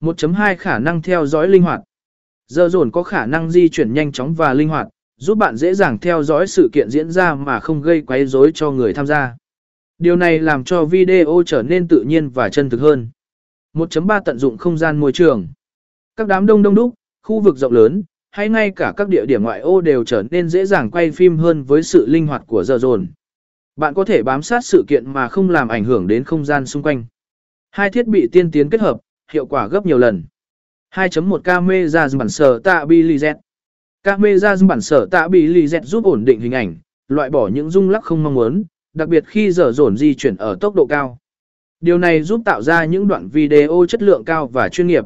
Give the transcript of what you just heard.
1.2 khả năng theo dõi linh hoạt. Giờ dồn có khả năng di chuyển nhanh chóng và linh hoạt, giúp bạn dễ dàng theo dõi sự kiện diễn ra mà không gây quấy rối cho người tham gia. Điều này làm cho video trở nên tự nhiên và chân thực hơn. 1.3 tận dụng không gian môi trường. Các đám đông đông đúc, khu vực rộng lớn, hay ngay cả các địa điểm ngoại ô đều trở nên dễ dàng quay phim hơn với sự linh hoạt của giờ dồn. Bạn có thể bám sát sự kiện mà không làm ảnh hưởng đến không gian xung quanh. Hai thiết bị tiên tiến kết hợp, hiệu quả gấp nhiều lần. 2.1 camera bản sở tạ Billy Camera bản sở tạ Billy giúp ổn định hình ảnh, loại bỏ những rung lắc không mong muốn, đặc biệt khi dở dồn di chuyển ở tốc độ cao. Điều này giúp tạo ra những đoạn video chất lượng cao và chuyên nghiệp.